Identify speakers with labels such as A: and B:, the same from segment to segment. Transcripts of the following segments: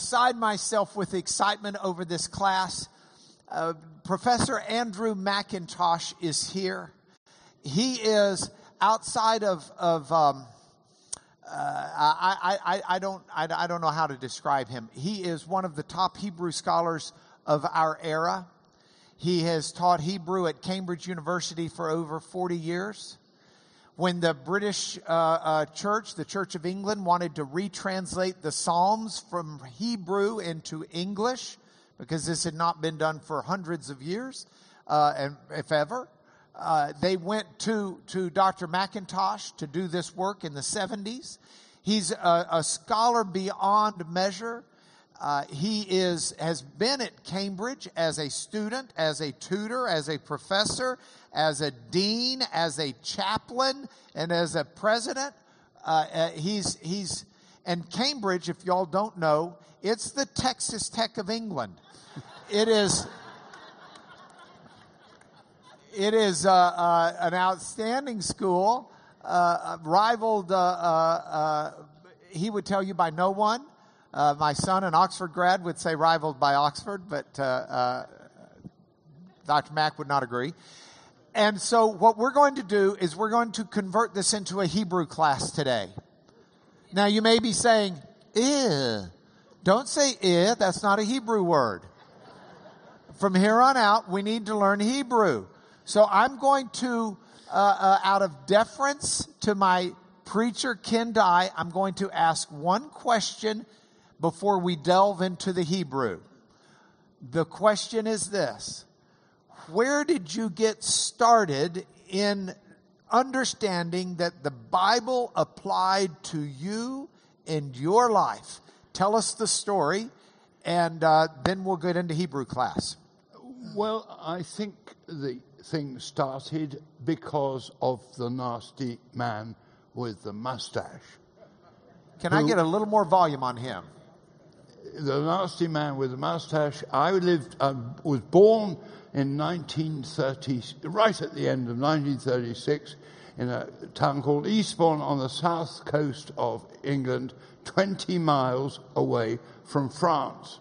A: beside myself with excitement over this class. Uh, Professor Andrew Macintosh is here. He is outside of, of um, uh, I, I, I, don't, I, I don't know how to describe him. He is one of the top Hebrew scholars of our era. He has taught Hebrew at Cambridge University for over 40 years. When the British uh, uh, church, the Church of England, wanted to retranslate the Psalms from Hebrew into English, because this had not been done for hundreds of years, uh, and if ever, uh, they went to, to Dr. Macintosh to do this work in the 70s. He's a, a scholar beyond measure. Uh, he is has been at Cambridge as a student, as a tutor, as a professor, as a dean, as a chaplain, and as a president. Uh, uh, he's he's and Cambridge, if y'all don't know, it's the Texas Tech of England. It is. It is uh, uh, an outstanding school, uh, rivaled. he would tell you by no one. Uh, my son, an Oxford grad, would say rivaled by Oxford, but uh, uh, Dr. Mack would not agree. And so, what we're going to do is we're going to convert this into a Hebrew class today. Now, you may be saying, "Eh." Don't say. That's not a Hebrew word. From here on out, we need to learn Hebrew. So, I'm going to, uh, uh, out of deference to my preacher Ken Dye, I'm going to ask one question before we delve into the Hebrew. The question is this Where did you get started in understanding that the Bible applied to you and your life? Tell us the story, and uh, then we'll get into Hebrew class.
B: Well, I think the thing started because of the nasty man with the mustache.
A: Can I get a little more volume on him?
B: the nasty man with the mustache. I lived, uh, was born in 1930, right at the end of 1936, in a town called Eastbourne on the south coast of England, 20 miles away from France.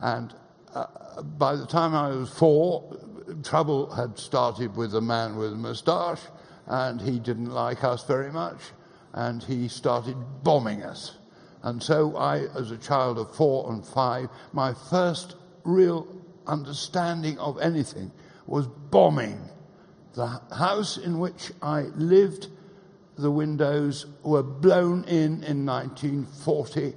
B: And uh, by the time I was four, trouble had started with the man with the moustache, and he didn't like us very much, and he started bombing us. And so I, as a child of four and five, my first real understanding of anything was bombing. The house in which I lived, the windows were blown in in 1940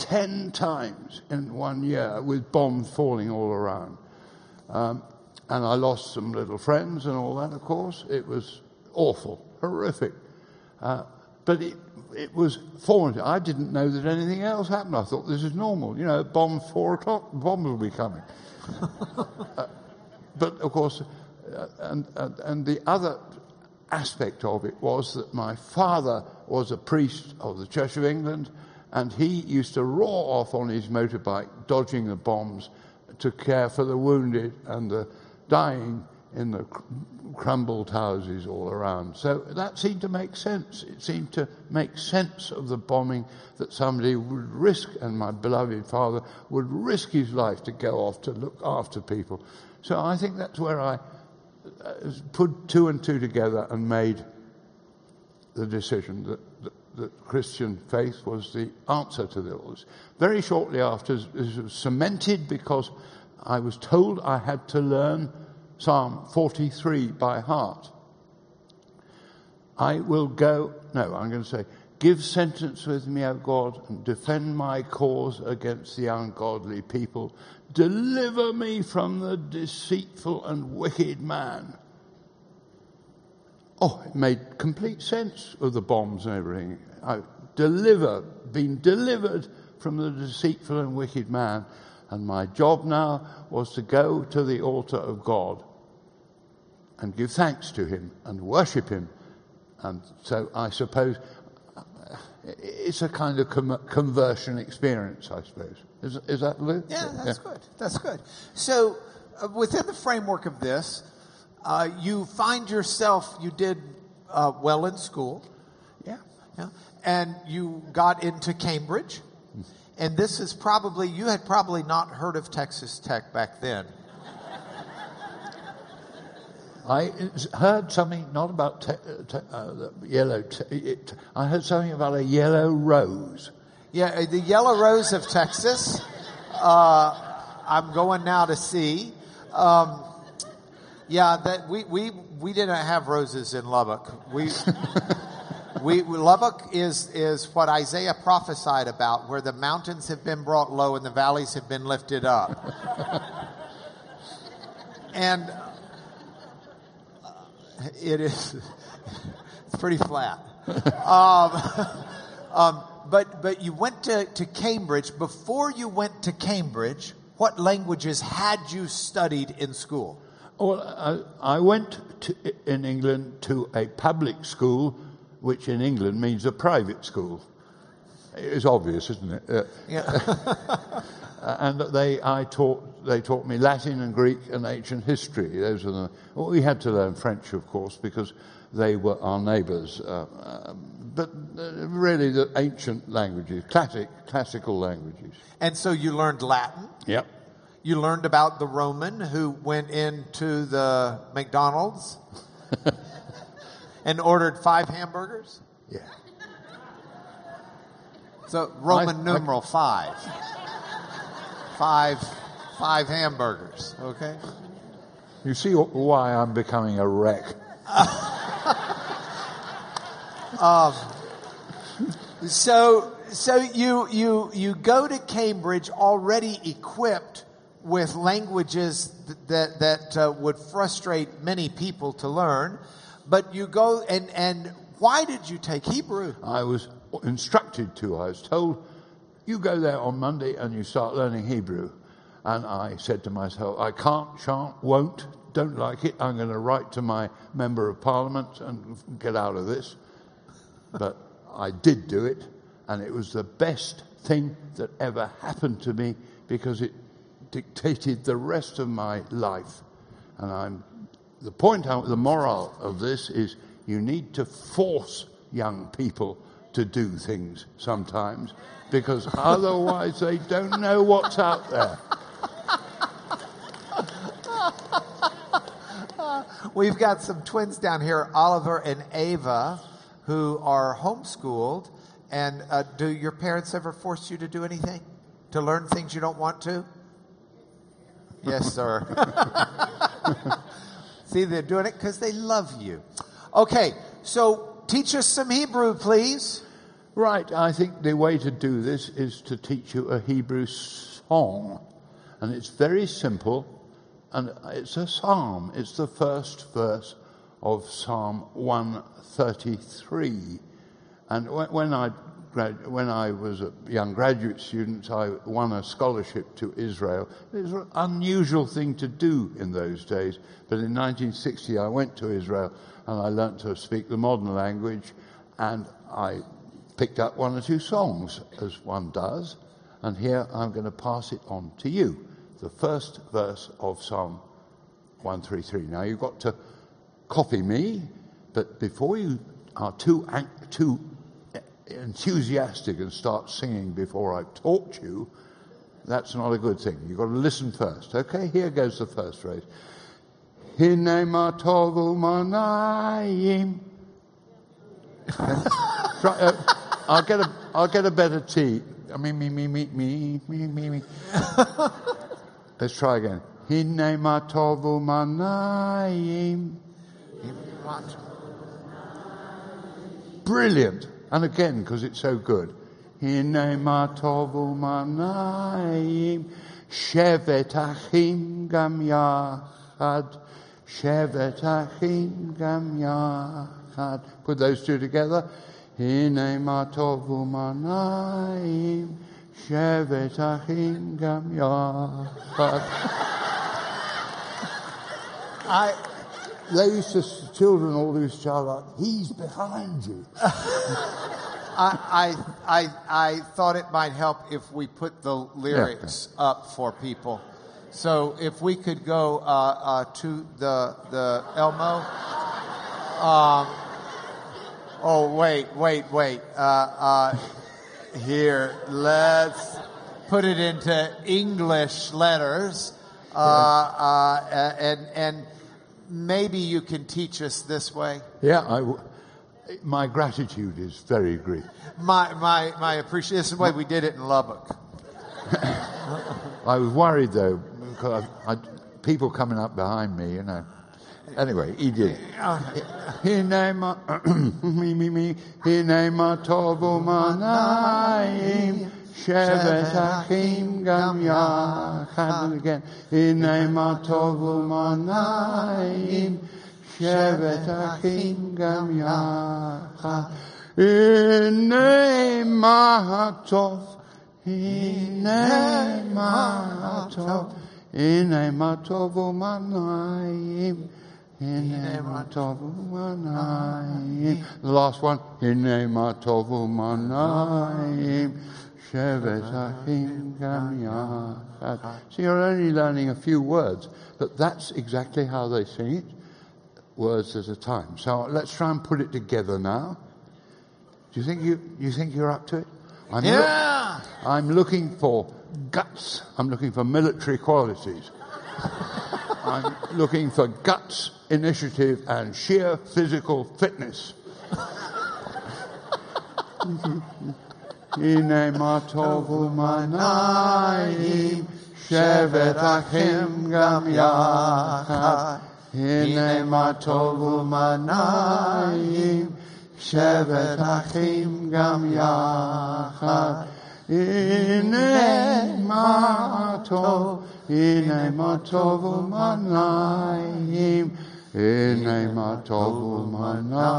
B: ten times in one year with bombs falling all around. Um, and I lost some little friends and all that, of course. It was awful, horrific. Uh, but it it was formative. I didn't know that anything else happened. I thought this is normal. You know, bomb four o'clock, bombs will be coming. uh, but of course, uh, and, and, and the other aspect of it was that my father was a priest of the Church of England, and he used to roar off on his motorbike, dodging the bombs, to care for the wounded and the dying in the crumbled houses all around. So that seemed to make sense. It seemed to make sense of the bombing that somebody would risk, and my beloved father would risk his life to go off to look after people. So I think that's where I uh, put two and two together and made the decision that, that, that Christian faith was the answer to this. Very shortly after, this was cemented because I was told I had to learn Psalm 43 by heart. I will go, no, I'm going to say, give sentence with me, O God, and defend my cause against the ungodly people. Deliver me from the deceitful and wicked man. Oh, it made complete sense of the bombs and everything. I've delivered, been delivered from the deceitful and wicked man. And my job now was to go to the altar of God and give thanks to him and worship him. And so I suppose it's a kind of com- conversion experience, I suppose. Is, is that Lou?
A: Yeah, that's yeah. good. That's good. So uh, within the framework of this, uh, you find yourself, you did uh, well in school.
B: Yeah.
A: yeah. And you got into Cambridge. And this is probably, you had probably not heard of Texas Tech back then.
B: I heard something not about te- te- uh, yellow. Te- it, I heard something about a yellow rose.
A: Yeah, uh, the yellow rose of Texas. Uh, I'm going now to see. Um, yeah, that we, we we didn't have roses in Lubbock. We we Lubbock is is what Isaiah prophesied about, where the mountains have been brought low and the valleys have been lifted up. and it is it's pretty flat. Um, um, but but you went to, to Cambridge. Before you went to Cambridge, what languages had you studied in school?
B: Well, I, I went to, in England to a public school, which in England means a private school. It's obvious, isn't it? Uh,
A: Yeah.
B: and they, I taught, they taught me Latin and Greek and ancient history. Those are the. Well, we had to learn French, of course, because they were our neighbours. Uh, um, but uh, really, the ancient languages, classic, classical languages.
A: and so you learned Latin.
B: Yep.
A: You learned about the Roman who went into the McDonald's and ordered five hamburgers.
B: Yeah.
A: So Roman
B: I- I-
A: numeral five. Five, five hamburgers. Okay.
B: You see why I'm becoming a wreck.
A: So, so you you you go to Cambridge already equipped with languages th- that that uh, would frustrate many people to learn, but you go and and why did you take Hebrew?
B: I was instructed to. I was told, you go there on Monday and you start learning Hebrew. And I said to myself, I can't, shan't, won't, don't like it. I'm going to write to my member of parliament and get out of this. But I did do it, and it was the best thing that ever happened to me because it dictated the rest of my life. And I'm the point, out, the moral of this is you need to force young people to do things sometimes because otherwise they don't know what's out there.
A: We've got some twins down here, Oliver and Ava, who are homeschooled. And uh, do your parents ever force you to do anything? To learn things you don't want to? Yes, sir. See, they're doing it because they love you. Okay, so teach us some Hebrew, please.
B: Right, I think the way to do this is to teach you a Hebrew song. And it's very simple, and it's a psalm. It's the first verse of Psalm 133. And when I, when I was a young graduate student, I won a scholarship to Israel. It was an unusual thing to do in those days. But in 1960, I went to Israel and I learnt to speak the modern language and I picked up one or two songs, as one does. And here I'm going to pass it on to you. The first verse of Psalm 133. Now you've got to copy me, but before you are too, too enthusiastic and start singing before I've taught you, that's not a good thing. You've got to listen first. Okay, here goes the first phrase. Hine matovu manayim. Try, uh, I'll get a, I'll get a better tea. I mean, me, me, me, me, me, me, me. Let's try again. Hine matovu manayim. Brilliant. And again, because it's so good. Hine matovu manayim. Shevet achim gam yachad. Shevet achim gam yachad. Put those two together. Hine matovu manayim. Shevet achim gam yachad.
A: I,
B: They used to, children all used to shout out, he's behind you.
A: I, I, I, I thought it might help if we put the lyrics up for people. So if we could go uh, uh, to the the Elmo. Um, oh wait, wait, wait. Uh, uh, here, let's put it into English letters, uh, uh, and and maybe you can teach us this way.
B: Yeah, I w- my gratitude is very great.
A: My my my appreciation. This is the way we did it in Lubbock.
B: I was worried though because I, I, people coming up behind me, you know. Anyway, he did. Uh. Hine ma, me, me, me, hine ma tovu manayim, shevet achim gam yachad. Again, hine ma tovu manayim, shevet achim gam yachad. Hine ma tov, hinema tov, hine ma tovu manayim, Hine matovu manayim. The last one. Hine matovu manayim. Shevet achim gam yachad. So you're only learning a few words, but that's exactly how they sing it, words at a time. So let's try and put it together now. Do you think you, you think you're up to it? I'm
A: Yeah.
B: I'm looking for guts. I'm looking for military qualities. I'm looking for guts, initiative, and sheer physical fitness. Shevet achim gam yachad. Hine matovu manayim, shevet achim gam yachad. Hine matov, hine matovu manayim,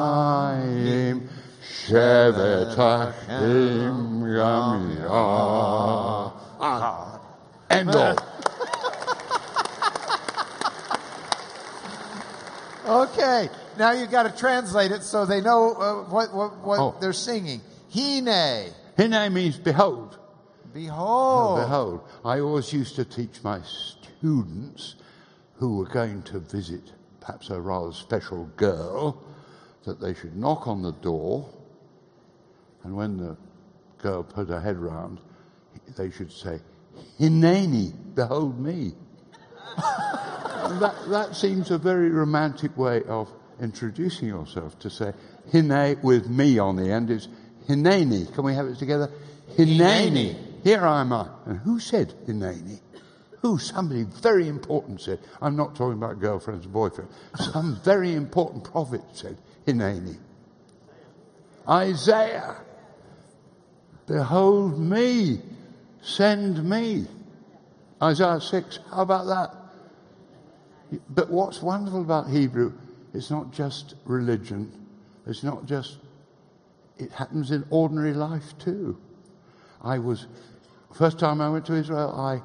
B: manayim, shevet achim gam yachad. End of.
A: Okay. Now you've got to translate it so they know uh, what what, what
B: Oh.
A: they're singing. Hine.
B: Hine means behold.
A: Behold.
B: Behold, I always used to teach my students who were going to visit perhaps a rather special girl that they should knock on the door, and when the girl put her head round, they should say, Hineni, behold me. That, that seems a very romantic way of introducing yourself to say, Hine with me on the end is Hineni. Can we have it together? Hineni. Here I am I. And who said Hineni? Who? Somebody very important said. I'm not talking about girlfriends and boyfriends. Some very important prophet said Hineni. Isaiah. Behold me. Send me. Isaiah 6. How about that? But what's wonderful about Hebrew, it's not just religion. It's not just, it happens in ordinary life too. I was, first time I went to Israel, I,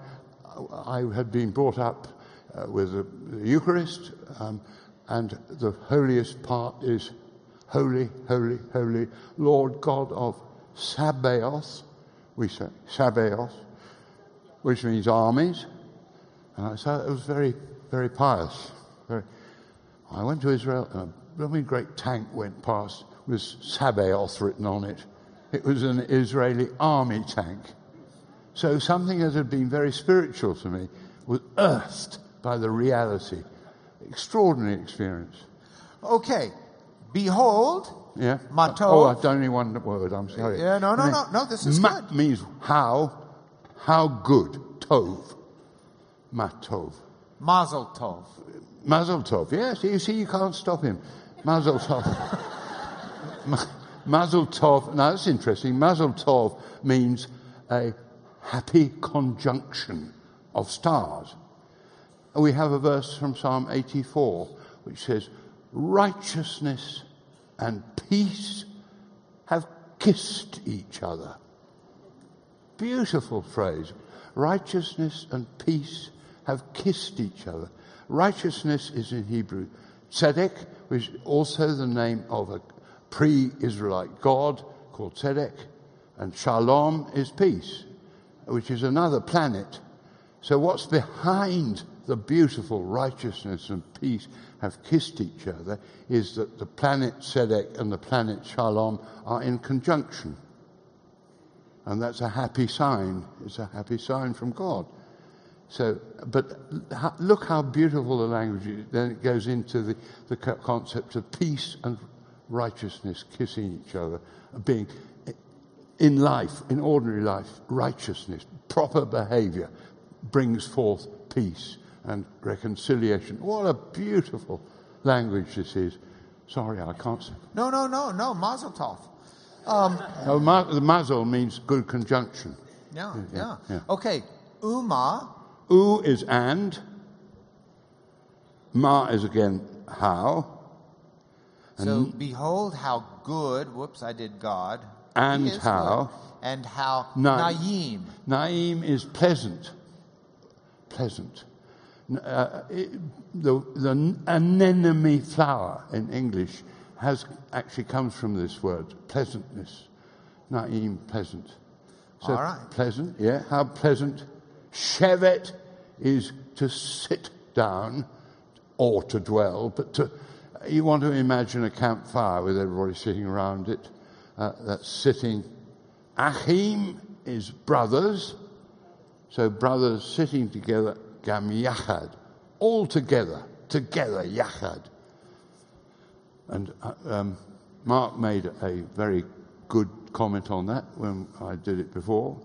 B: I had been brought up uh, with the, Eucharist, um, and the holiest part is Holy, Holy, Holy, Lord God of Sabaoth, we say Sabaoth, which means armies. Uh, so it was very, very pious. Very. I went to Israel, and a blooming great tank went past with Sabaoth written on it. It was an Israeli army tank. So something that had been very spiritual to me was earthed by the reality. Extraordinary experience.
A: Okay. Behold.
B: Yeah.
A: Matov.
B: Oh, I've done only one word. I'm sorry.
A: Yeah, no, no, no, no, this is
B: ma-
A: good.
B: means how, how good. Tov. Matov.
A: Mazel tov.
B: Mazel tov. Yes, you see, you can't stop him. Mazel tov. Ma- Mazel tov. Now that's interesting. Mazel tov means a happy conjunction of stars. And we have a verse from Psalm 84 which says, Righteousness and peace have kissed each other. Beautiful phrase. Righteousness and peace have kissed each other. Righteousness is in Hebrew tzedek, which is also the name of a pre-Israelite god called tzedek, and shalom is peace, which is another planet. So what's behind the beautiful righteousness and peace have kissed each other is that the planet tzedek and the planet shalom are in conjunction. and that's a happy sign. It's a happy sign from God. So, but look how beautiful the language is. Then it goes into the, the concept of peace and righteousness, kissing each other, being in life, in ordinary life, righteousness, proper behavior brings forth peace and reconciliation. What a beautiful language this is. Sorry, I can't say.
A: No, no, no, no. Mazel tov.
B: No, ma- the mazel means good conjunction.
A: Yeah,
B: yeah,
A: yeah.
B: yeah.
A: Okay. Uma.
B: U is and. Ma is again how.
A: So behold how good. Whoops, I did God.
B: And
A: is
B: how.
A: good. And how
B: Na-
A: Naim.
B: Naim is pleasant. Pleasant. Uh, it, the, the anemone flower in English has actually comes from this word, pleasantness. Naim, pleasant. So
A: All right.
B: pleasant, yeah. How pleasant. Shevet is to sit down or to dwell, but to, you want to imagine a campfire with everybody sitting around it. Uh, that's sitting. Achim is brothers. So brothers sitting together, gam yachad, all together, together, yachad. And uh, um, Mark made a very good comment on that when I did it before.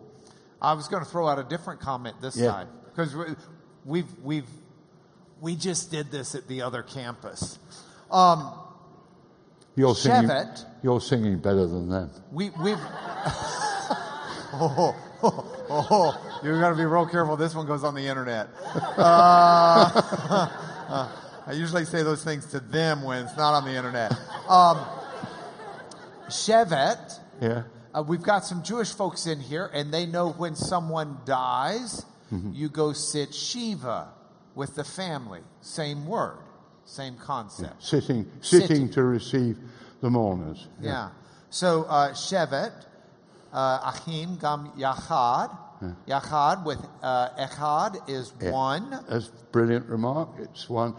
A: I was going to throw out a different comment this
B: Yeah.
A: time because we've we've we just did this at the other campus. Um,
B: You're singing,
A: Shevet.
B: you're singing better than them.
A: we we've. oh, oh, oh, you're going to be real careful. This one goes on the internet. Uh, I usually say those things to them when it's not on the internet. Um, Shevet.
B: Yeah.
A: Uh, we've got some Jewish folks in here, and they know when someone dies, you go sit Shiva with the family. Same word, same concept.
B: Sitting, sitting,
A: Sitting.
B: to receive the mourners.
A: Yeah. So uh, Shevet, uh, Achim, Gam Yachad. Yachad with uh, Echad is
B: Yeah.
A: one.
B: That's a brilliant remark. It's one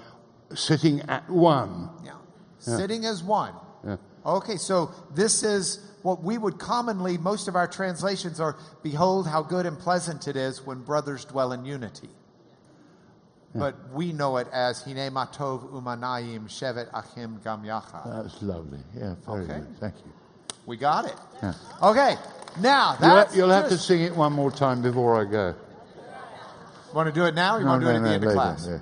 B: sitting at one.
A: Yeah. Sitting as one.
B: Yeah.
A: Okay, so this is what we would commonly, most of our translations are, behold how good and pleasant it is when brothers dwell in unity. But we know it as Hine Matov Umanayim Shevet Achim Gam Yachad.
B: That's lovely. Yeah, very
A: Okay.
B: good. Thank you.
A: We got it.
B: Yeah.
A: Okay, now
B: You'll, you'll have to sing it one more time before I go.
A: Want to do it now or you want to do it at the end of class?
B: yeah.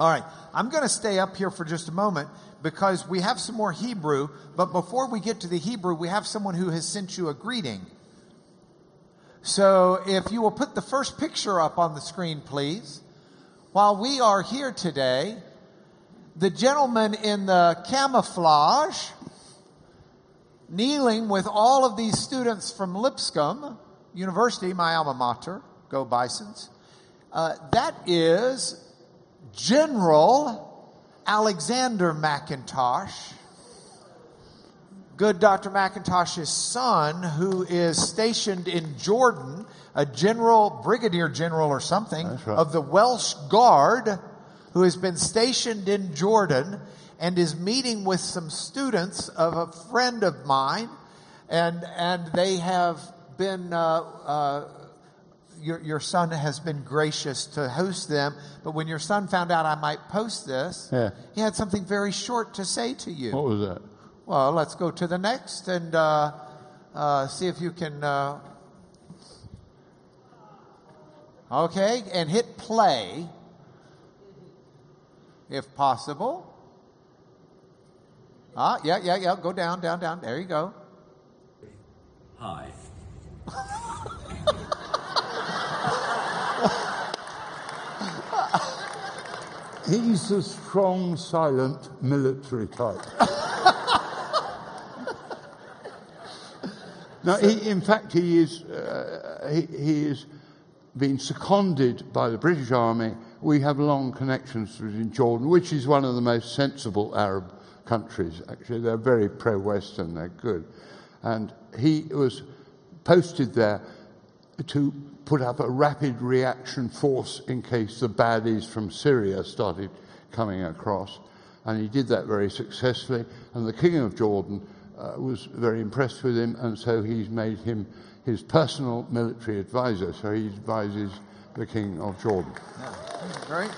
A: All right. I'm going to stay up here for just a moment because we have some more Hebrew. But before we get to the Hebrew, we have someone who has sent you a greeting. So if you will put the first picture up on the screen, please. While we are here today, the gentleman in the camouflage kneeling with all of these students from Lipscomb University, my alma mater, go Bisons. Uh, that is General Alexander Macintosh, good Dr. Macintosh's son, who is stationed in Jordan, a general, brigadier general or something,
B: right.
A: of the Welsh Guard, who has been stationed in Jordan and is meeting with some students of a friend of mine, and and they have been. Uh, uh, your, your son has been gracious to host them, but when your son found out I might post this,
B: Yeah.
A: he had something very short to say to you.
B: What was that?
A: Well, let's go to the next and uh, uh, see if you can. Uh... Okay, and hit play if possible. Ah, yeah, yeah, yeah. Go down, down, down. There you go.
C: Hi.
B: He's a strong, silent military type. no, he, in fact, he is. Uh, he, he is being seconded by the British Army. We have long connections in Jordan, which is one of the most sensible Arab countries. Actually, they're very pro-Western. They're good, and he was posted there to put up a rapid reaction force in case the baddies from Syria started coming across. And he did that very successfully. And the King of Jordan uh, was very impressed with him, and so he's made him his personal military advisor. So he advises the king of Jordan.
A: Right?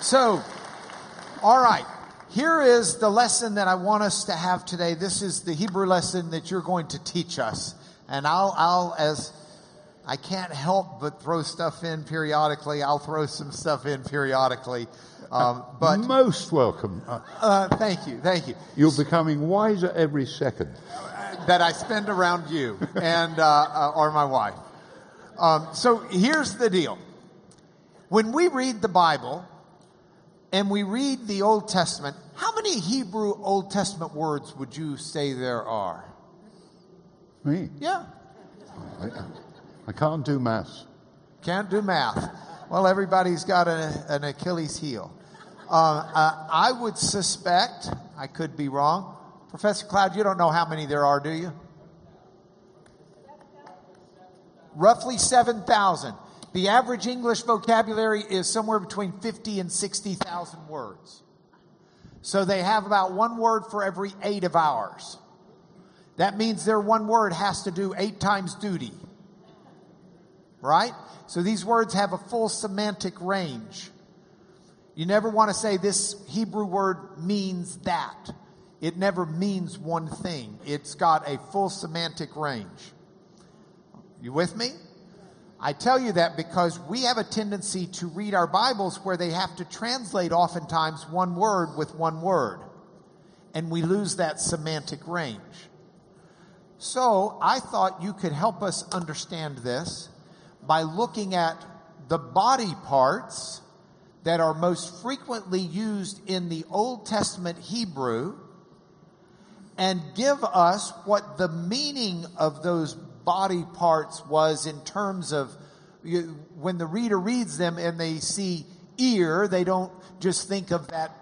A: So, all right. Here is the lesson that I want us to have today. This is the Hebrew lesson that you're going to teach us. And I'll, I'll, as I can't help but throw stuff in periodically, I'll throw some stuff in periodically. Um, but
B: Most welcome. Uh,
A: uh, thank you, thank you.
B: You're becoming wiser every second.
A: That I spend around you and uh, uh, or my wife. Um, so here's the deal: when we read the Bible and we read the Old Testament, how many Hebrew Old Testament words would you say there are?
B: Me?
A: Yeah,
B: I, I can't do maths.
A: can't do math. Well, everybody's got a, an Achilles heel. Uh, uh, I would suspect, I could be wrong. Professor Cloud, you don't know how many there are, do you? Roughly 7,000. The average English vocabulary is somewhere between 50 and 60,000 words. So they have about one word for every eight of ours. That means their one word has to do eight times duty. Right? So these words have a full semantic range. You never want to say this Hebrew word means that. It never means one thing. It's got a full semantic range. You with me? I tell you that because we have a tendency to read our Bibles where they have to translate oftentimes one word with one word. And we lose that semantic range. So I thought you could help us understand this by looking at the body parts that are most frequently used in the Old Testament Hebrew and give us what the meaning of those body parts was in terms of when the reader reads them and they see ear, they don't just think of that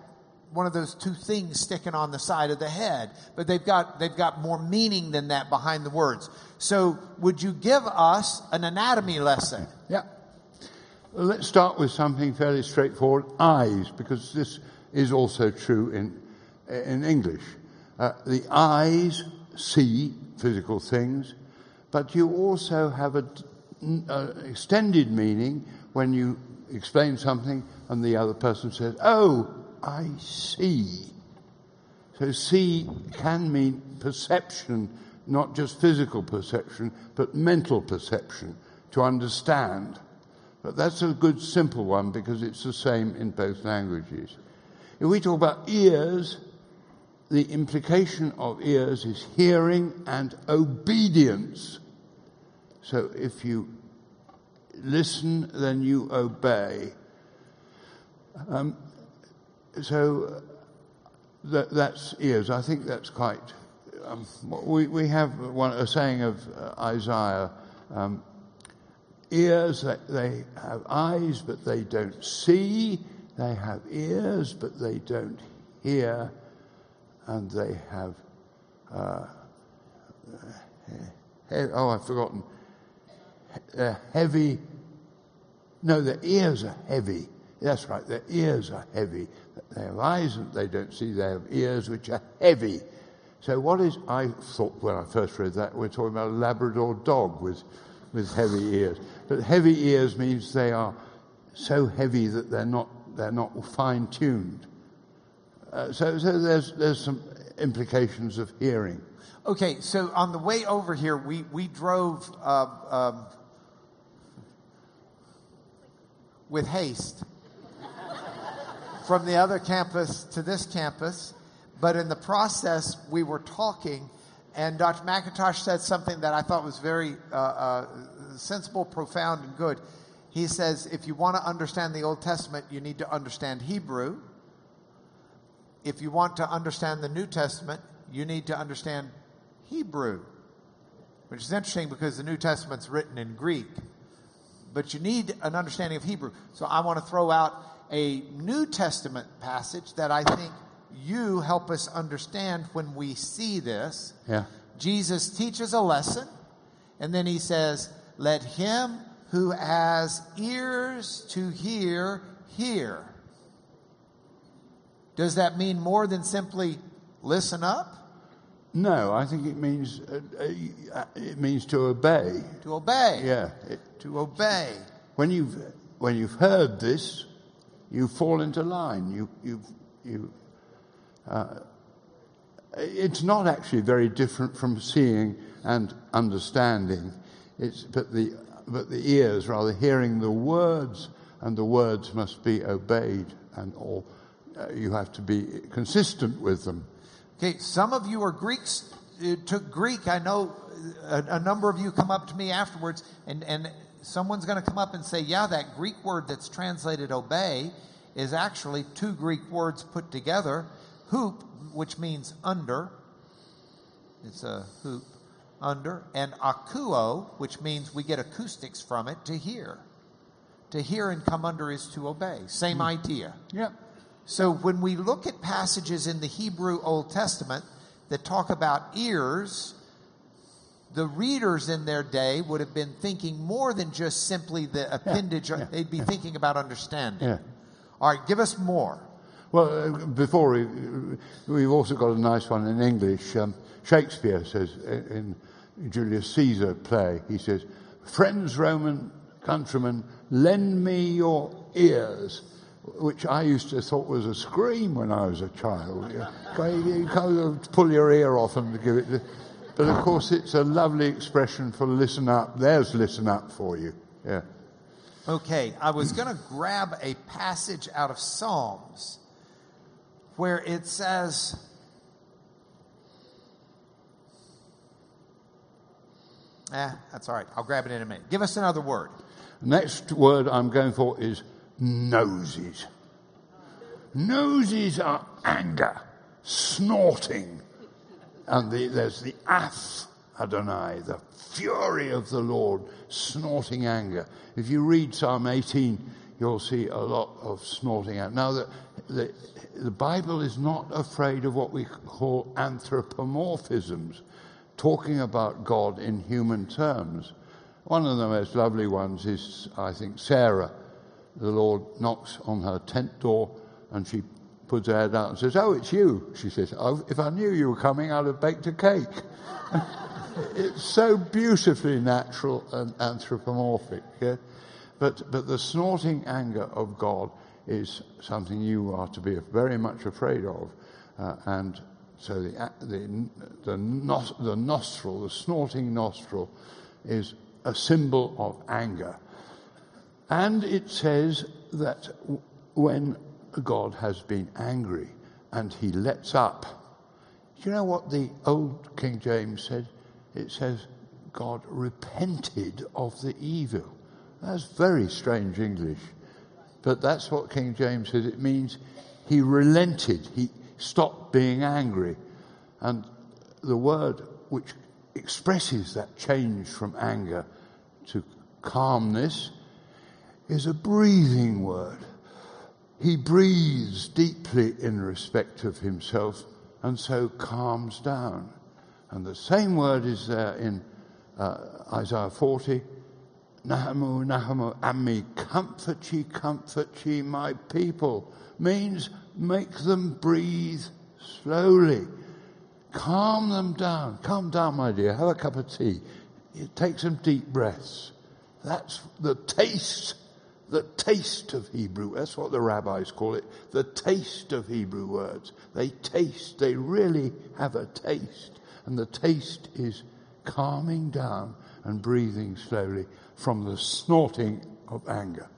A: one of those two things sticking on the side of the head, but they've got they've got more meaning than that behind the words. So, would you give us an anatomy lesson?
B: Yeah. Let's start with something fairly straightforward eyes, because this is also true in, in English. Uh, the eyes see physical things, but you also have an extended meaning when you explain something and the other person says, Oh, I see. So, see can mean perception, not just physical perception, but mental perception, to understand. But that's a good simple one because it's the same in both languages. If we talk about ears, the implication of ears is hearing and obedience. So if you listen, then you obey. Um, so that, that's ears. I think that's quite. Um, we, we have one, a saying of uh, Isaiah um, ears, they, they have eyes, but they don't see. They have ears, but they don't hear. And they have. Uh, he- oh, I've forgotten. Uh, heavy. No, their ears are heavy. That's right, their ears are heavy. They have eyes and they don't see, they have ears which are heavy. So, what is, I thought when I first read that, we're talking about a Labrador dog with, with heavy ears. But heavy ears means they are so heavy that they're not, they're not fine tuned. Uh, so, so there's, there's some implications of hearing.
A: Okay, so on the way over here, we we drove uh, um, with haste from the other campus to this campus, but in the process, we were talking, and Dr. Macintosh said something that I thought was very uh, uh, sensible, profound, and good. He says, if you want to understand the Old Testament, you need to understand Hebrew. If you want to understand the New Testament, you need to understand Hebrew, which is interesting because the New Testament's written in Greek. But you need an understanding of Hebrew. So I want to throw out a New Testament passage that I think you help us understand when we see this.
B: Yeah.
A: Jesus teaches a lesson, and then he says, Let him who has ears to hear, hear. Does that mean more than simply listen up?
B: No, I think it means uh, uh, it means to obey.
A: To obey.
B: Yeah. It,
A: To obey.
B: when you've when you've heard this, you fall into line. You you you. Uh, it's not actually very different from seeing and understanding. It's but the but the ears rather hearing the words, and the words must be obeyed, and or uh, you have to be consistent with them.
A: Okay, some of you are Greeks, uh, took Greek. I know a, a number of you come up to me afterwards, and, and someone's going to come up and say, Yeah, that Greek word that's translated obey is actually two Greek words put together hoop, which means under. It's a hoop, under, and akuo, which means we get acoustics from it to hear. To hear and come under is to obey. Same hmm. idea.
B: Yeah.
A: So when we look at passages in the Hebrew Old Testament that talk about ears, the readers in their day would have been thinking more than just simply the appendage.
B: yeah,
A: They'd be thinking about understanding.
B: Yeah.
A: All right, give us more.
B: Well, uh, before we, we've also got a nice one in English. Um, Shakespeare says in Julius Caesar play, he says, "Friends, Roman countrymen, lend me your ears." Which I used to thought was a scream when I was a child. You, you kind of pull your ear off and give it. But of course, it's a lovely expression for listen up. There's listen up for you. Yeah.
A: Okay, I was going to grab a passage out of Psalms where it says, Eh, that's all right. I'll grab it in a minute. Give us another word.
B: Next word I'm going for is noses. Noses are anger, snorting. And the, there's the ath Adonai, the fury of the Lord, snorting anger. If you read Psalm 18, you'll see a lot of snorting anger. Now, the, the, the Bible is not afraid of what we call anthropomorphisms, talking about God in human terms. One of the most lovely ones is, I think, Sarah. The Lord knocks on her tent door and she puts her head out and says, Oh, it's you. She says, oh, If I knew you were coming, I'd have baked a cake. it's so beautifully natural and anthropomorphic. Yeah? But, but the snorting anger of God is something you are to be very much afraid of. Uh, and so the, the, the, nos, the nostril, the snorting nostril, is a symbol of anger. And it says that when God has been angry and he lets up, do you know what the old King James said? It says, God repented of the evil. That's very strange English. But that's what King James says. It means he relented. He stopped being angry. And the word which expresses that change from anger to calmness is a breathing word. He breathes deeply in respect of himself and so calms down. And the same word is there in uh, Isaiah 40. Nahamu, Nahamu, Ami, comfort ye, comfort ye, my people, means make them breathe slowly. Calm them down. Calm down, my dear. Have a cup of tea. Take some deep breaths. That's the taste, the taste of Hebrew. That's what the rabbis call it. The taste of Hebrew words. They taste. They really have a taste. And the taste is calming down and breathing slowly from the snorting of anger.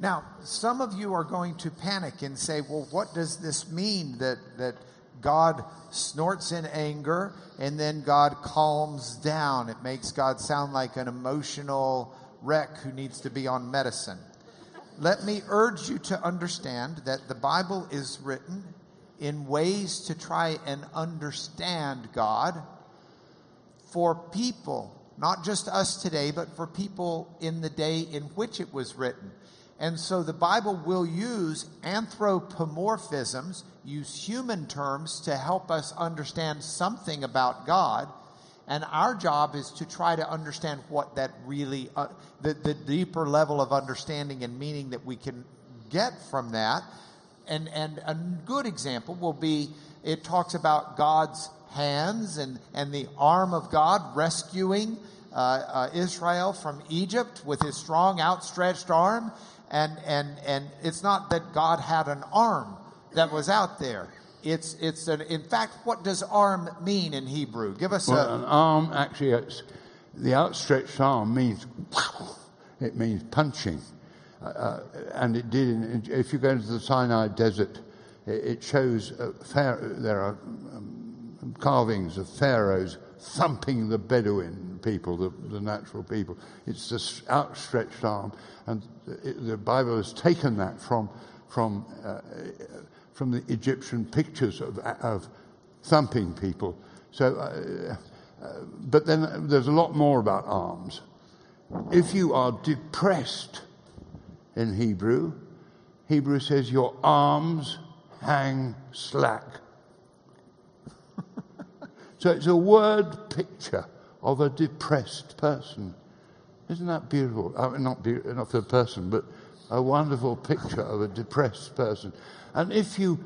A: Now, some of you are going to panic and say, well, what does this mean that, that God snorts in anger and then God calms down? It makes God sound like an emotional wreck who needs to be on medicine. Let me urge you to understand that the Bible is written in ways to try and understand God for people not just us today, but for people in the day in which it was written. And so the Bible will use anthropomorphisms, use human terms to help us understand something about God. And our job is to try to understand what that really, uh, the, the deeper level of understanding and meaning that we can get from that. And, and a good example will be it talks about God's hands and, and the arm of God rescuing uh, uh, Israel from Egypt with his strong outstretched arm. And, and, and it's not that God had an arm that was out there. It's, it's an, in fact, what does arm mean in Hebrew? Give us
B: Well,
A: a.
B: an arm, actually, it's, the outstretched arm means, it means punching. Uh, uh, and it did, if you go into the Sinai desert, it, it shows uh, there are um, carvings of pharaohs thumping the Bedouin people, the, the natural people. It's this outstretched arm. And it, the Bible has taken that from, from, uh, from the Egyptian pictures of, of thumping people. So, uh, uh, but then there's a lot more about arms. If you are depressed in Hebrew, Hebrew says your arms hang slack. so it's a word picture of a depressed person. Isn't that beautiful? I mean, not, be- not the person, but a wonderful picture of a depressed person. And if you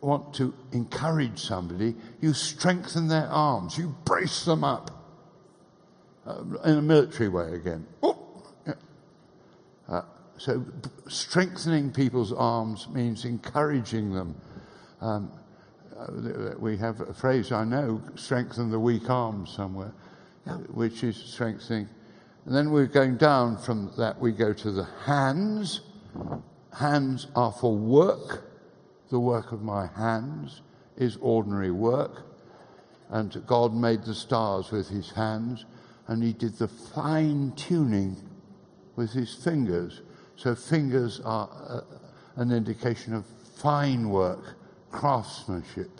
B: want to encourage somebody, you strengthen their arms, you brace them up uh, in a military way again. Oh, yeah. Uh, so b- strengthening people's arms means encouraging them. Um, uh, we have a phrase I know, strengthen the weak arms somewhere, uh, which is strengthening. And then we're going down from that, we go to the hands. Hands are for work. The work of my hands is ordinary work. And God made the stars with his hands, and he did the fine tuning with his fingers. So fingers are uh, an indication of fine work, craftsmanship.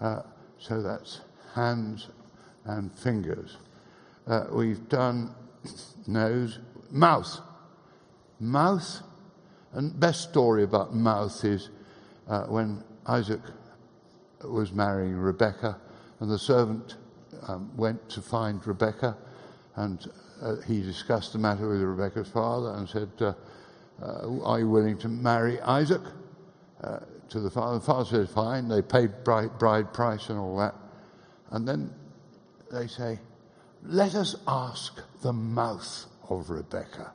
B: Uh, so that's hands and fingers. Uh, we've done nose, mouth. Mouth, and best story about mouth is uh, when Isaac was marrying Rebecca, and the servant um, went to find Rebecca, and uh, he discussed the matter with Rebecca's father and said, uh, uh, Are you willing to marry Isaac? Uh, to the father. The father said, Fine. They paid bride, bride price and all that. And then they say, Let us ask the mouth of Rebecca.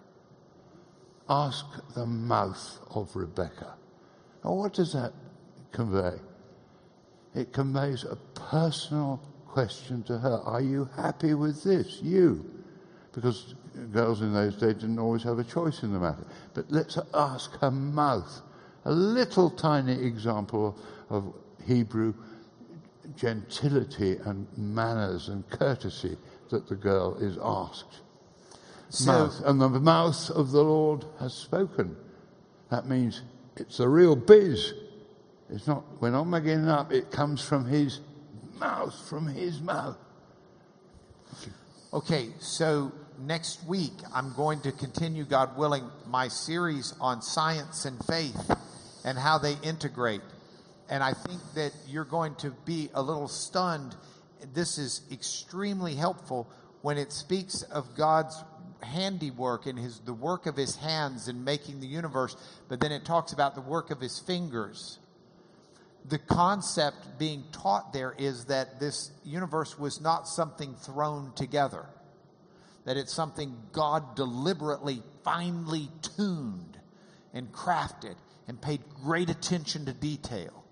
B: Ask the mouth of Rebecca. What does that convey? It conveys a personal question to her. Are you happy with this? You. Because girls in those days didn't always have a choice in the matter. But let's ask her mouth. A little tiny example of Hebrew gentility and manners and courtesy that the girl is asked.
A: So-
B: mouth. And the mouth of the Lord has spoken. That means it's a real biz. It's not, we're not making up. It comes from his mouth, from his mouth.
A: Okay, so next week I'm going to continue, God willing, my series on science and faith and how they integrate. And I think that you're going to be a little stunned. This is extremely helpful when it speaks of God's handiwork and his the work of his hands in making the universe, but then it talks about the work of his fingers the concept being taught there is that this universe was not something thrown together, that it's something God deliberately, finely tuned and crafted and paid great attention to detail.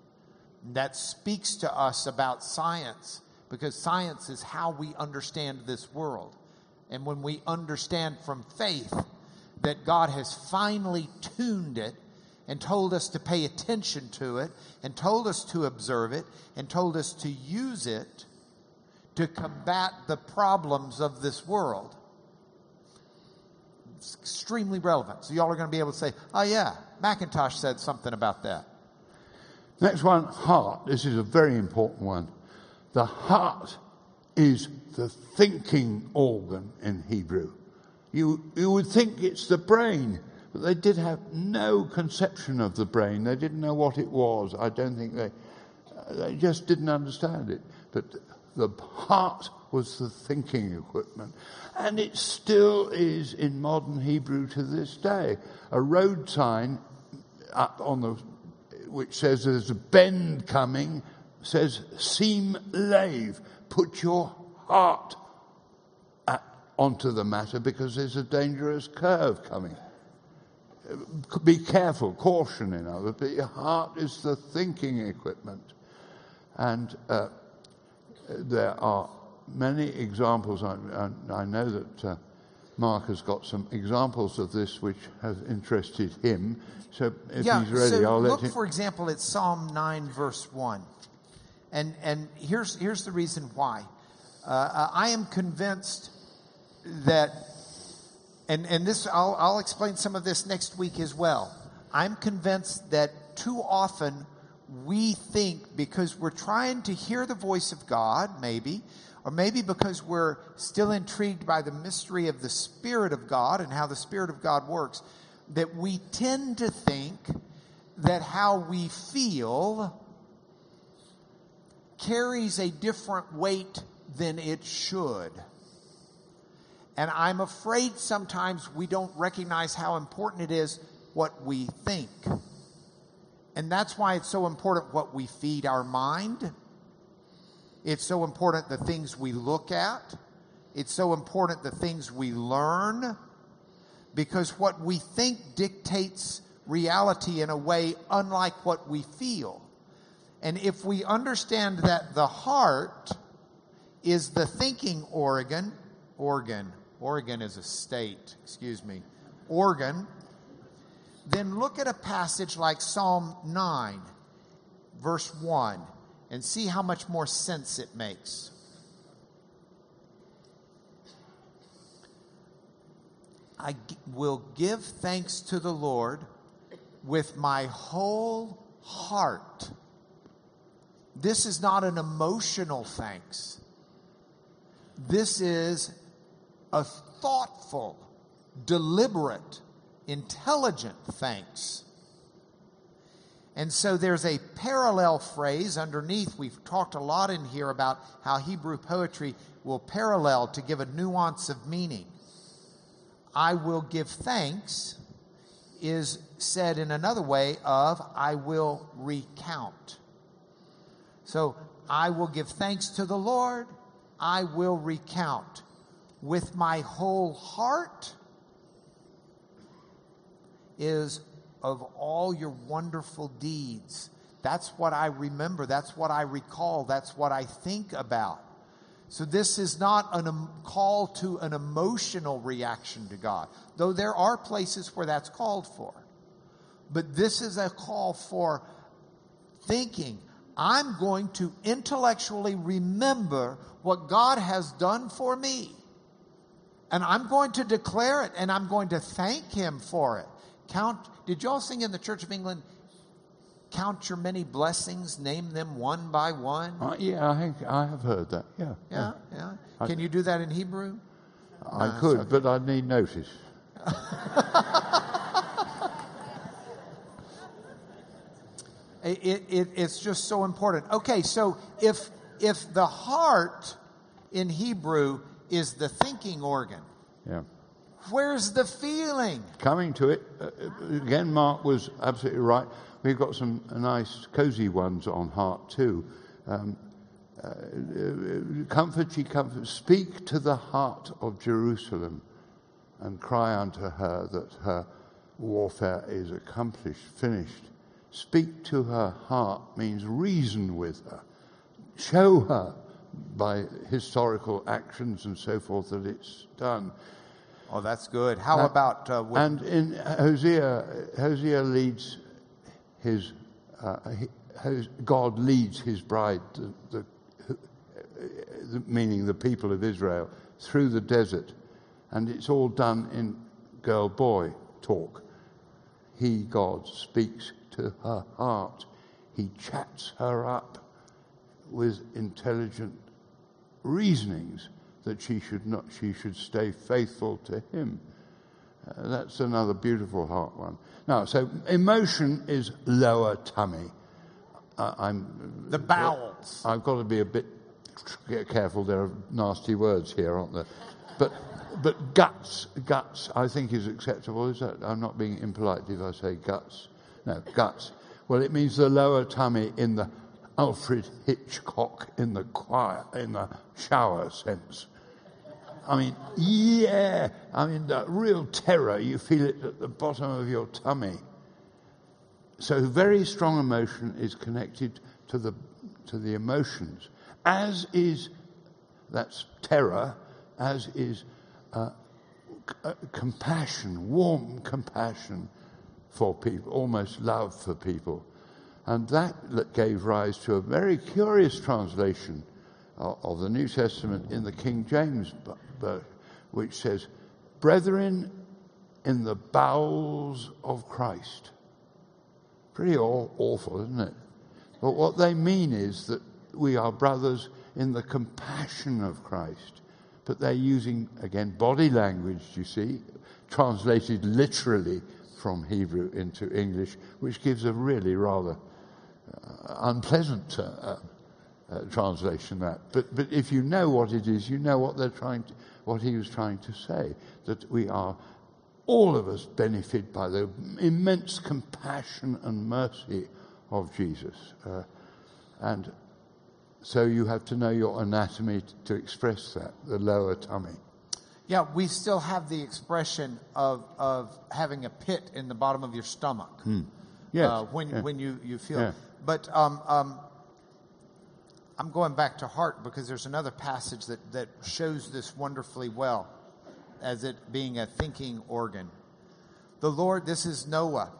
A: That speaks to us about science because science is how we understand this world. And when we understand from faith that God has finely tuned it and told us to pay attention to it, and told us to observe it, and told us to use it to combat the problems of this world. It's extremely relevant. So, y'all are going to be able to say, oh, yeah, Macintosh said something about that.
B: Next one, heart. This is a very important one. The heart is the thinking organ in Hebrew. You, you would think it's the brain, but they did have no conception of the brain. They didn't know what it was. I don't think they, they just didn't understand it. But the heart was the thinking equipment. And it still is in modern Hebrew to this day. A road sign up on the, which says there's a bend coming, says, seem lave, put your heart at, onto the matter because there's a dangerous curve coming. Be careful, caution in other, but your heart is the thinking equipment. And uh, there are many examples. I, I, I know that uh, Mark has got some examples of this which have interested him. So if
A: yeah,
B: he's ready,
A: so
B: I'll let
A: look,
B: him.
A: for example, at Psalm 9, verse 1. And, and here's, here's the reason why. Uh, I am convinced that, and, and this, I'll, I'll explain some of this next week as well. I'm convinced that too often we think because we're trying to hear the voice of God, maybe, or maybe because we're still intrigued by the mystery of the Spirit of God and how the Spirit of God works, that we tend to think that how we feel carries a different weight than it should. And I'm afraid sometimes we don't recognize how important it is what we think. And that's why it's so important what we feed our mind. It's so important the things we look at. It's so important the things we learn. Because what we think dictates reality in a way unlike what we feel. And if we understand that the heart is the thinking organ, organ, organ is a state, excuse me, organ, then look at a passage like Psalm 9, verse 1, and see how much more sense it makes. I g- will give thanks to the Lord with my whole heart. This is not an emotional thanks. This is a thoughtful, deliberate, intelligent thanks. And so there's a parallel phrase underneath. We've talked a lot in here about how Hebrew poetry will parallel to give a nuance of meaning. I will give thanks is said in another way of I will recount. So I will give thanks to the Lord. I will recount with my whole heart is of all your wonderful deeds. That's what I remember. That's what I recall. That's what I think about. So, this is not a um, call to an emotional reaction to God, though there are places where that's called for. But this is a call for thinking. I'm going to intellectually remember what God has done for me. And I'm going to declare it and I'm going to thank Him for it. Count, did y'all sing in the Church of England? Count your many blessings, name them one by one.
B: Uh, yeah, I, think I have heard that. Yeah.
A: Yeah, yeah. Can you do that in Hebrew?
B: I
A: Uh,
B: could,
A: so-
B: but I'd need notice.
A: It, it, it- it's just so important. Okay, so if if the heart in Hebrew is the thinking organ,
B: Yeah.
A: where's the feeling?
B: Coming to it, uh, again, Mark was absolutely right. We've got some nice, cozy ones on heart too. Um, uh, uh, comfort ye, comfort. Speak to the heart of Jerusalem and cry unto her that her warfare is accomplished, finished. Speak to her heart means reason with her. Show her by historical actions and so forth that it's done.
A: Oh, that's good. How
B: Uh,
A: about uh, when,
B: And in Hosea, Hosea leads his, uh, he, Hos- God leads his bride, the, the, the, meaning the people of Israel, through the desert. And it's all done in girl boy talk. He, God, speaks to her heart. He chats her up with intelligent reasonings that she should not, she should stay faithful to him. Uh, that's another beautiful heart one. Now, so emotion is lower tummy. Uh, I'm
A: the bowels?
B: I've got to be a bit careful. There are nasty words here, aren't there? But but guts, guts, I think is acceptable. Is that? I'm not being impolite if I say guts. No, guts. Well, it means the lower tummy in the Alfred Hitchcock in the choir, in the shower sense. I mean, yeah, I mean, that real terror, you feel it at the bottom of your tummy. So, very strong emotion is connected to the, to the emotions, as is, that's terror, as is uh, c- uh, compassion, warm compassion for people, almost love for people. And that gave rise to a very curious translation of, the New Testament in the King James, which says, Brethren in the bowels of Christ. Pretty awful, isn't it? But what they mean is that we are brothers in the compassion of Christ. But they're using, again, body language, you see, translated literally from Hebrew into English, which gives a really rather uh, unpleasant uh, uh, uh, translation. That, but but if you know what it is, you know what they're trying, to, what he was trying to say. That we are, all of us, benefit by the immense compassion and mercy of Jesus, uh, and so you have to know your anatomy to express that, the lower tummy.
A: Yeah, we still have the expression of, of having a pit in the bottom of your stomach.
B: Hmm. Yes.
A: Uh, when,
B: yeah.
A: when you, you feel.
B: Yeah.
A: But um, um, I'm going back to heart because there's another passage that, that shows this wonderfully well as it being a thinking organ. The Lord, this is Noah.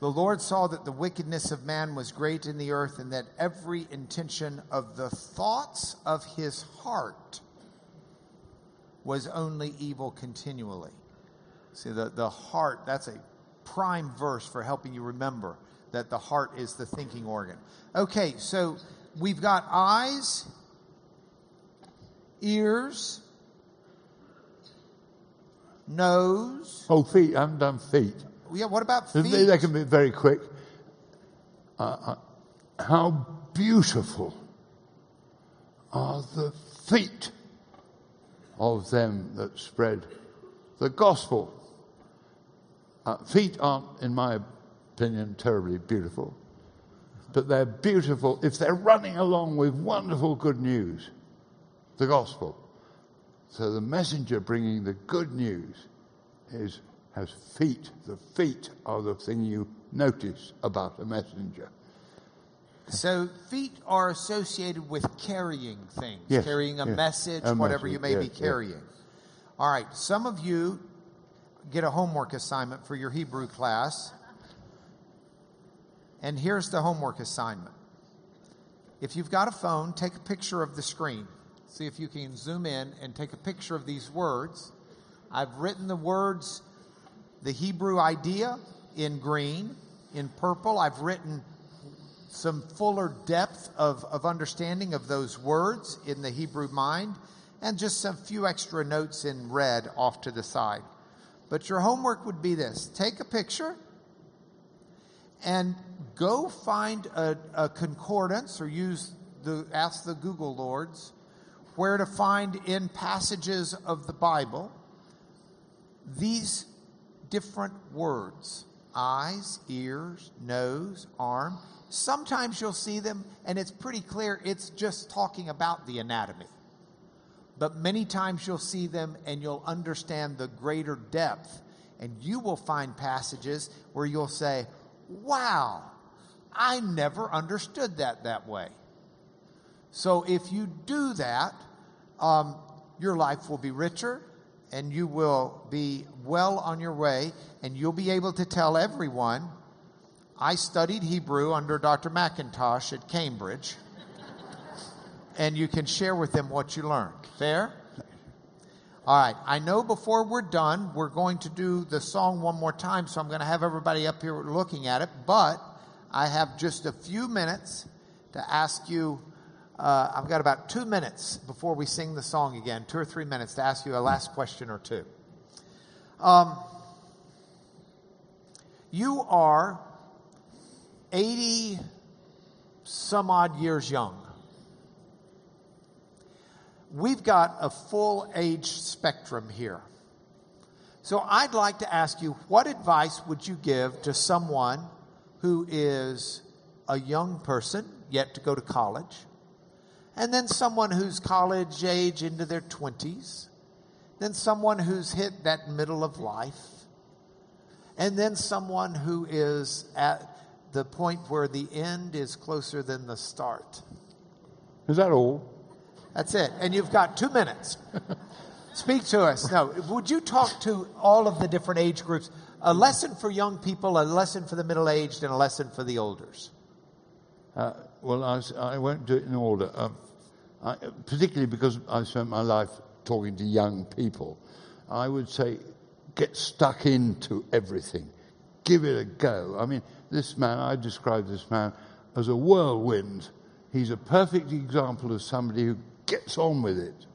A: The Lord saw that the wickedness of man was great in the earth and that every intention of the thoughts of his heart was only evil continually. See, the, the heart, that's a prime verse for helping you remember that the heart is the thinking organ. Okay, so we've got eyes, ears, nose.
B: Oh, feet. I haven't done feet.
A: Yeah, what about feet?
B: They, they can be very quick. Uh, uh, how beautiful are the feet of them that spread the gospel. Uh, feet aren't, in my opinion, terribly beautiful, but they're beautiful if they're running along with wonderful good news, the gospel. So the messenger bringing the good news is has feet. The feet are the thing you notice about a messenger.
A: So feet are associated with carrying things,
B: Yes,
A: carrying a
B: yes.
A: message,
B: A
A: whatever
B: message,
A: you may
B: yes,
A: be carrying. All right, some of you get a homework assignment for your Hebrew class. And here's the homework assignment. If you've got a phone, take a picture of the screen. See if you can zoom in and take a picture of these words. I've written the words, the Hebrew idea in green. In purple, I've written some fuller depth of, of understanding of those words in the Hebrew mind, and just some few extra notes in red off to the side. But your homework would be this take a picture and go find a, a concordance or use the ask the Google Lords where to find in passages of the Bible these different words eyes, ears, nose, arm. Sometimes you'll see them and it's pretty clear it's just talking about the anatomy. But many times you'll see them and you'll understand the greater depth. And you will find passages where you'll say, Wow, I never understood that that way. So if you do that, um, your life will be richer and you will be well on your way and you'll be able to tell everyone I studied Hebrew under Dr. Macintosh at Cambridge. and you can share with them what you learned. Fair? All right. I know before we're done, we're going to do the song one more time, so I'm going to have everybody up here looking at it. But I have just a few minutes to ask you. Uh, I've got about two minutes before we sing the song again, two or three minutes to ask you a last question or two. Um, you are 80 some odd years young. We've got a full age spectrum here. So I'd like to ask you what advice would you give to someone who is a young person yet to go to college, and then someone who's college age into their 20s, then someone who's hit that middle of life, and then someone who is at the point where the end is closer than the start.
B: Is that all?
A: That's it. And you've got two minutes. Speak to us. No, would you talk to all of the different age groups? A lesson for young people, a lesson for the middle aged, and a lesson for the olders.
B: Uh, well, I won't do it in order, um, I, particularly because I spent my life talking to young people. I would say get stuck into everything, give it a go. I mean, this man, I describe this man as a whirlwind. He's a perfect example of somebody who gets on with it.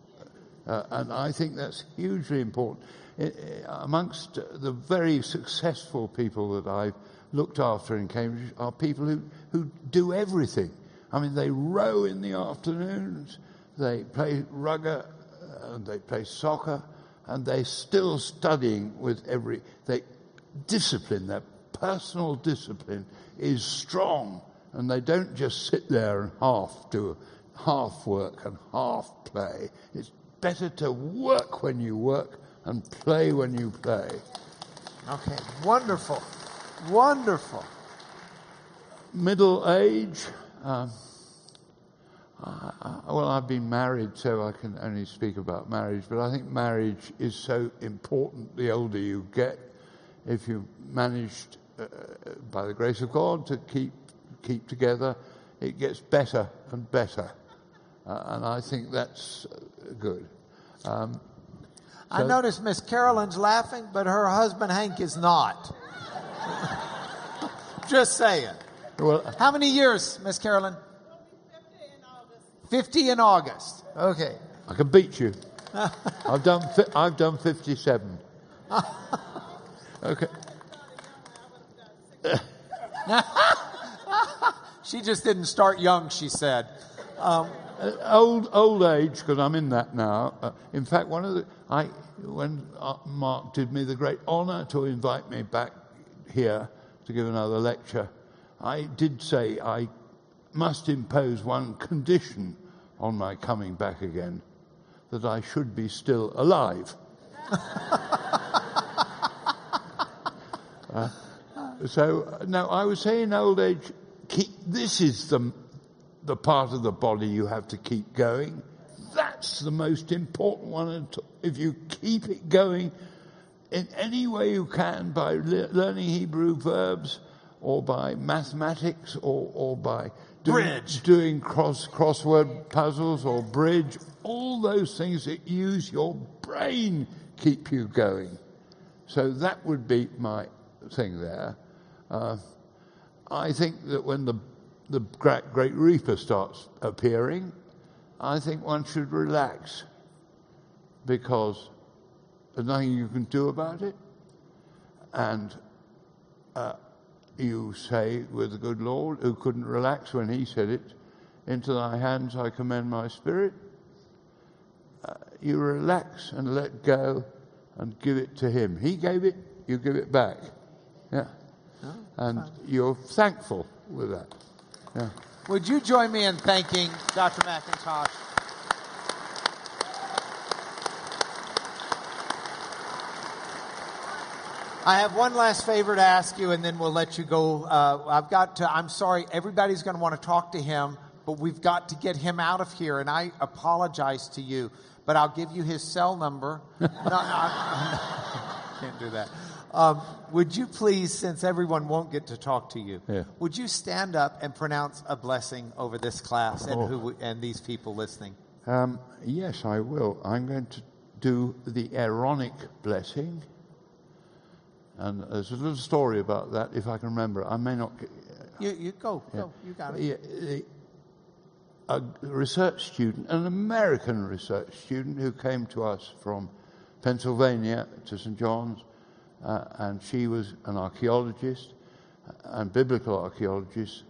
B: Uh, and I think that's hugely important. I- I- amongst the very successful people that I've looked after in Cambridge are people who, who do everything. I mean, they row in the afternoons, they play rugby, uh, and they play soccer, and they're still studying with every. They discipline, their personal discipline is strong, and they don't just sit there and half do half work and half play. It's better to work when you work and play when you play.
A: Okay, wonderful. Wonderful.
B: Middle age. Um, I, I, well, I've been married, so I can only speak about marriage. But I think marriage is so important. The older you get, if you managed, uh, by the grace of God, to keep keep together, it gets better and better, uh, and I think that's good. Um,
A: I
B: So-
A: notice Miss Carolyn's laughing, but her husband Hank is not. Just saying.
B: Well,
A: How many years, Miss Carolyn? 50 in August. Okay.
B: I can beat you. I've done. fi- I've done fifty-seven. Okay.
A: She just didn't start young, she said. Um,
B: Uh, old old age because I'm in that now. Uh, in fact, one of the I when uh, Mark did me the great honour to invite me back here to give another lecture, I did say I must impose one condition on my coming back again, that I should be still alive. Uh, so now I would say in old age, keep, this is the the part of the body you have to keep going. That's the most important one. And If you keep it going in any way you can by le- learning Hebrew verbs or by mathematics or, or by doing, doing cross, crossword puzzles or bridge, all those things that use your brain keep you going. So that would be my thing there. Uh, I think that when the the great, great reaper starts appearing, I think one should relax because there's nothing you can do about it. And uh, you say with the good Lord, who couldn't relax when he said it, Into thy hands I commend my spirit. Uh, you relax and let go and give it to him. He gave it, you give it back. Yeah. And you're thankful with that. Yeah.
A: would you join me in thanking Dr. Macintosh? I have one last favor to ask you, and then we'll let you go. Uh, I've got to, I'm sorry, everybody's going to want to talk to him, but we've got to get him out of here, and I apologize to you, but I'll give you his cell number. no, I, can't do that. Um, would you please, since everyone won't get to talk to you,
B: Yeah.
A: would you stand up and pronounce a blessing over this class and,
B: Oh.
A: who, and these people listening?
B: Um, yes, I will. I'm going to do the Aaronic blessing. And uh, there's a little story about that, if I can remember. I may not.
A: Uh, you, you go, go, you got it.
B: Yeah, a research student, an American research student who came to us from Pennsylvania to St. John's, uh, and she was an archaeologist uh, and biblical archaeologist,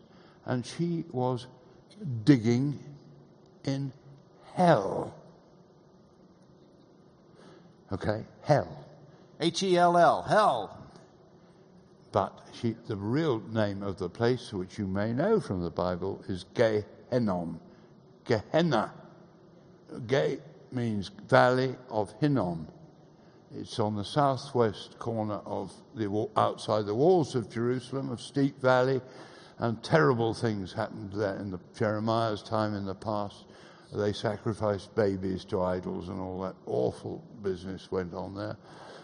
B: and she was digging in hell. Okay, hell.
A: H E L L, hell.
B: but the real name of the place, which you may know from the Bible, is Gehennom. Gehenna. Ge means valley of Hinnom. It's on the southwest corner of the outside the walls of Jerusalem, of steep valley, and terrible things happened there in the, Jeremiah's time in the past. They sacrificed babies to idols, and all that awful business went on there.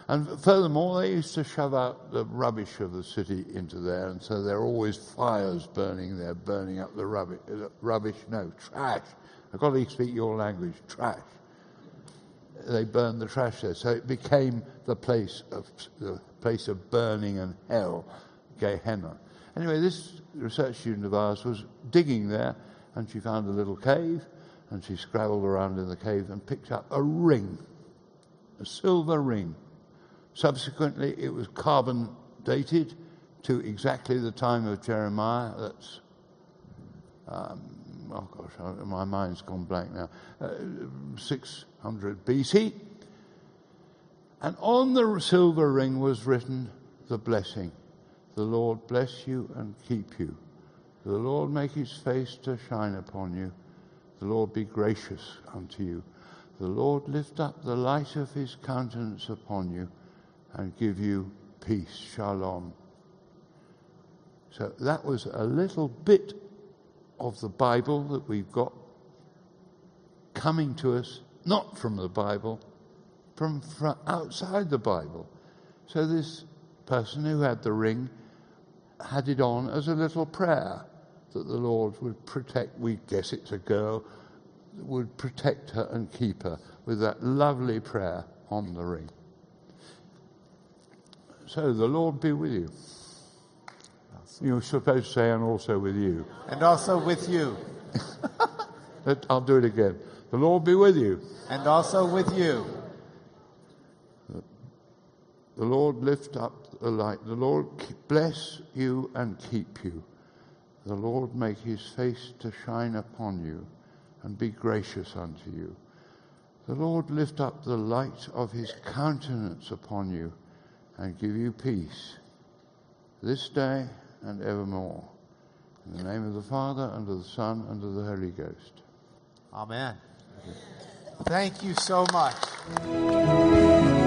B: And furthermore, they used to shove out the rubbish of the city into there, and so there are always fires burning there, burning up the rubbish. Rubbish, no, trash. I've got to speak your language, trash they burned the trash there. So it became the place of the place of burning and hell, Gehenna. Anyway, this research student of ours was digging there, and she found a little cave, and she scrabbled around in the cave and picked up a ring, a silver ring. Subsequently, it was carbon dated to exactly the time of Jeremiah. That's oh gosh, my mind's gone blank now. Uh, 600 BC. And on the silver ring was written the blessing The Lord bless you and keep you. The Lord make his face to shine upon you. The Lord be gracious unto you. The Lord lift up the light of his countenance upon you and give you peace. Shalom. So that was a little bit of the Bible that we've got coming to us, not from the Bible, from, from outside the Bible. So this person who had the ring had it on as a little prayer that the Lord would protect, we guess it's a girl, would protect her and keep her with that lovely prayer on the ring. So the Lord be with you. You're supposed to say, and also with you.
A: And also with you.
B: I'll do it again. The Lord be with you.
A: And also with you.
B: The Lord lift up the light. The Lord bless you and keep you. The Lord make his face to shine upon you and be gracious unto you. The Lord lift up the light of his countenance upon you and give you peace this day and evermore. In the name of the Father, and of the Son, and of the Holy Ghost.
A: Amen. Thank you so much.